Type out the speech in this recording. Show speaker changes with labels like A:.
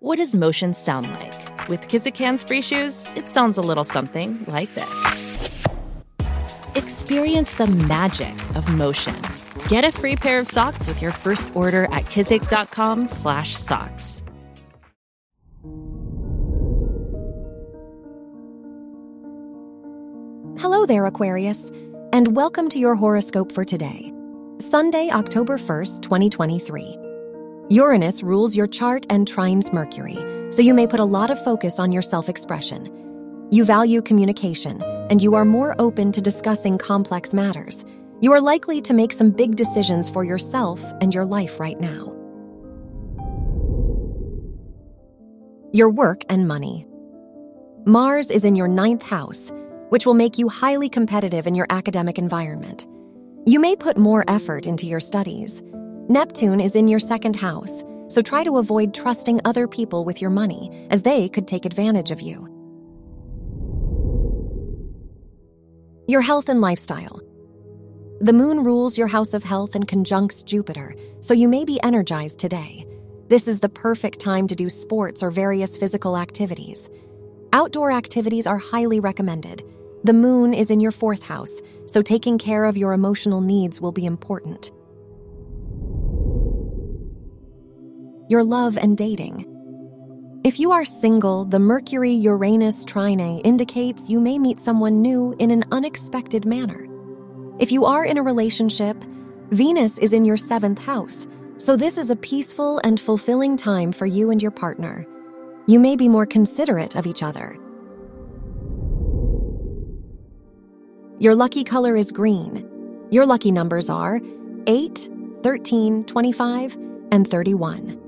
A: What does motion sound like? With Kizik hands free shoes, it sounds a little something like this. Experience the magic of motion. Get a free pair of socks with your first order at kizik.com slash socks.
B: Hello there, Aquarius, and welcome to your horoscope for today, Sunday, October 1st, 2023. Uranus rules your chart and trines Mercury, so you may put a lot of focus on your self expression. You value communication, and you are more open to discussing complex matters. You are likely to make some big decisions for yourself and your life right now. Your work and money. Mars is in your ninth house, which will make you highly competitive in your academic environment. You may put more effort into your studies. Neptune is in your second house, so try to avoid trusting other people with your money, as they could take advantage of you. Your health and lifestyle. The moon rules your house of health and conjuncts Jupiter, so you may be energized today. This is the perfect time to do sports or various physical activities. Outdoor activities are highly recommended. The moon is in your fourth house, so taking care of your emotional needs will be important. Your love and dating. If you are single, the Mercury Uranus trine indicates you may meet someone new in an unexpected manner. If you are in a relationship, Venus is in your seventh house, so this is a peaceful and fulfilling time for you and your partner. You may be more considerate of each other. Your lucky color is green. Your lucky numbers are 8, 13, 25, and 31.